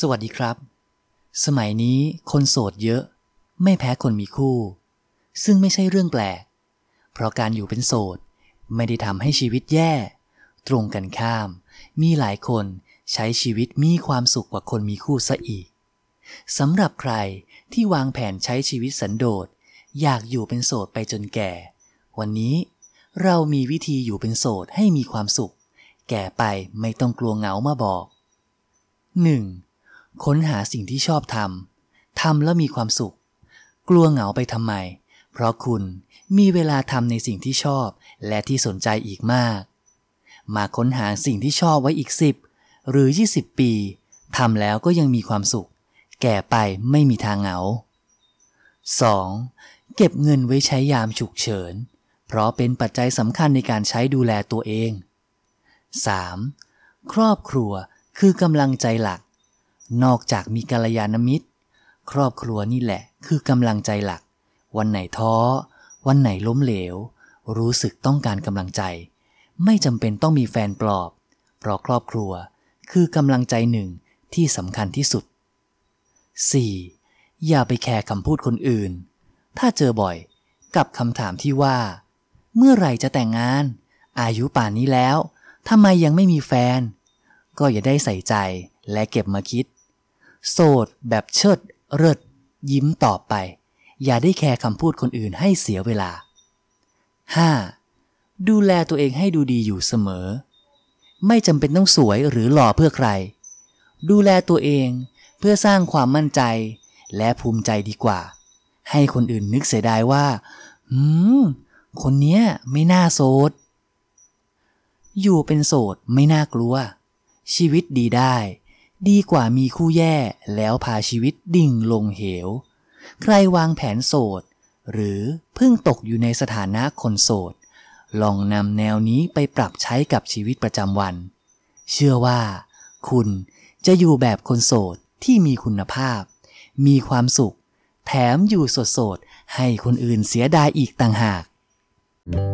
สวัสดีครับ สมัยนี้คนโสดเยอะ ไม่แพ้คนมีคู่ ซึ่งไม่ใช่เรื่องแปลก เพราะการอยู่เป็นโสด ไม่ได้ทำให้ชีวิตแย่ ตรงกันข้าม มีหลายคนใช้ชีวิตมีความสุขกว่าคนมีคู่ซะอีกสำหรับใครที่วางแผนใช้ชีวิตสันโดษ อยากอยู่เป็นโสดไปจนแก่ วันนี้เรามีวิธีอยู่เป็นโสดให้มีความสุข แก่ไปไม่ต้องกลัวเหงามาบอก 1. ค้นหาสิ่งที่ชอบทำทำแล้วมีความสุข กลัวเหงาไปทำไม เพราะคุณมีเวลาทำในสิ่งที่ชอบและที่สนใจอีกมาก มาค้นหาสิ่งที่ชอบไว้อีก10หรือ 20 ปีทำแล้วก็ยังมีความสุข แก่ไปไม่มีทางเหงา 2. เก็บเงินไว้ใช้ยามฉุกเฉิน เพราะเป็นปัจจัยสำคัญในการใช้ดูแลตัวเอง 3. ครอบครัวคือกำลังใจหลัก นอกจากมีกัลยาณมิตร ครอบครัวนี่แหละ คือกำลังใจหลัก วันไหนท้อ วันไหนล้มเหลว รู้สึกต้องการกำลังใจ ไม่จำเป็นต้องมีแฟนปลอบ เพราะครอบครัวคือกำลังใจหนึ่งที่สำคัญที่สุด 4. อย่าไปแคร์คำพูดคนอื่น ถ้าเจอบ่อยกับคำถามที่ว่า เมื่อไหร่จะแต่งงาน อายุป่านนี้แล้วทำไมยังไม่มีแฟน ก็อย่าได้ใส่ใจและเก็บมาคิด โสดแบบเชิดเริดยิ้มต่อไป อย่าได้แคร์คำพูดคนอื่นให้เสียเวลา 5. ดูแลตัวเองให้ดูดีอยู่เสมอ ไม่จำเป็นต้องสวยหรือหล่อเพื่อใคร ดูแลตัวเองเพื่อสร้างความมั่นใจและภูมิใจดีกว่า ให้คนอื่นนึกเสียดายว่า หืม คนเนี้ยไม่น่าโสด อยู่เป็นโสดไม่น่ากลัว ชีวิตดีได้ ดีกว่ามีคู่แย่แล้วพาชีวิตดิ่งลงเหว ใครวางแผนโสด หรือเพิ่งตกอยู่ในสถานะคนโสด ลองนำแนวนี้ไปปรับใช้กับชีวิตประจำวัน เชื่อว่า คุณจะอยู่แบบคนโสดที่มีคุณภาพ มีความสุข แถมอยู่สดๆให้คนอื่นเสียดายอีกต่างหาก thank you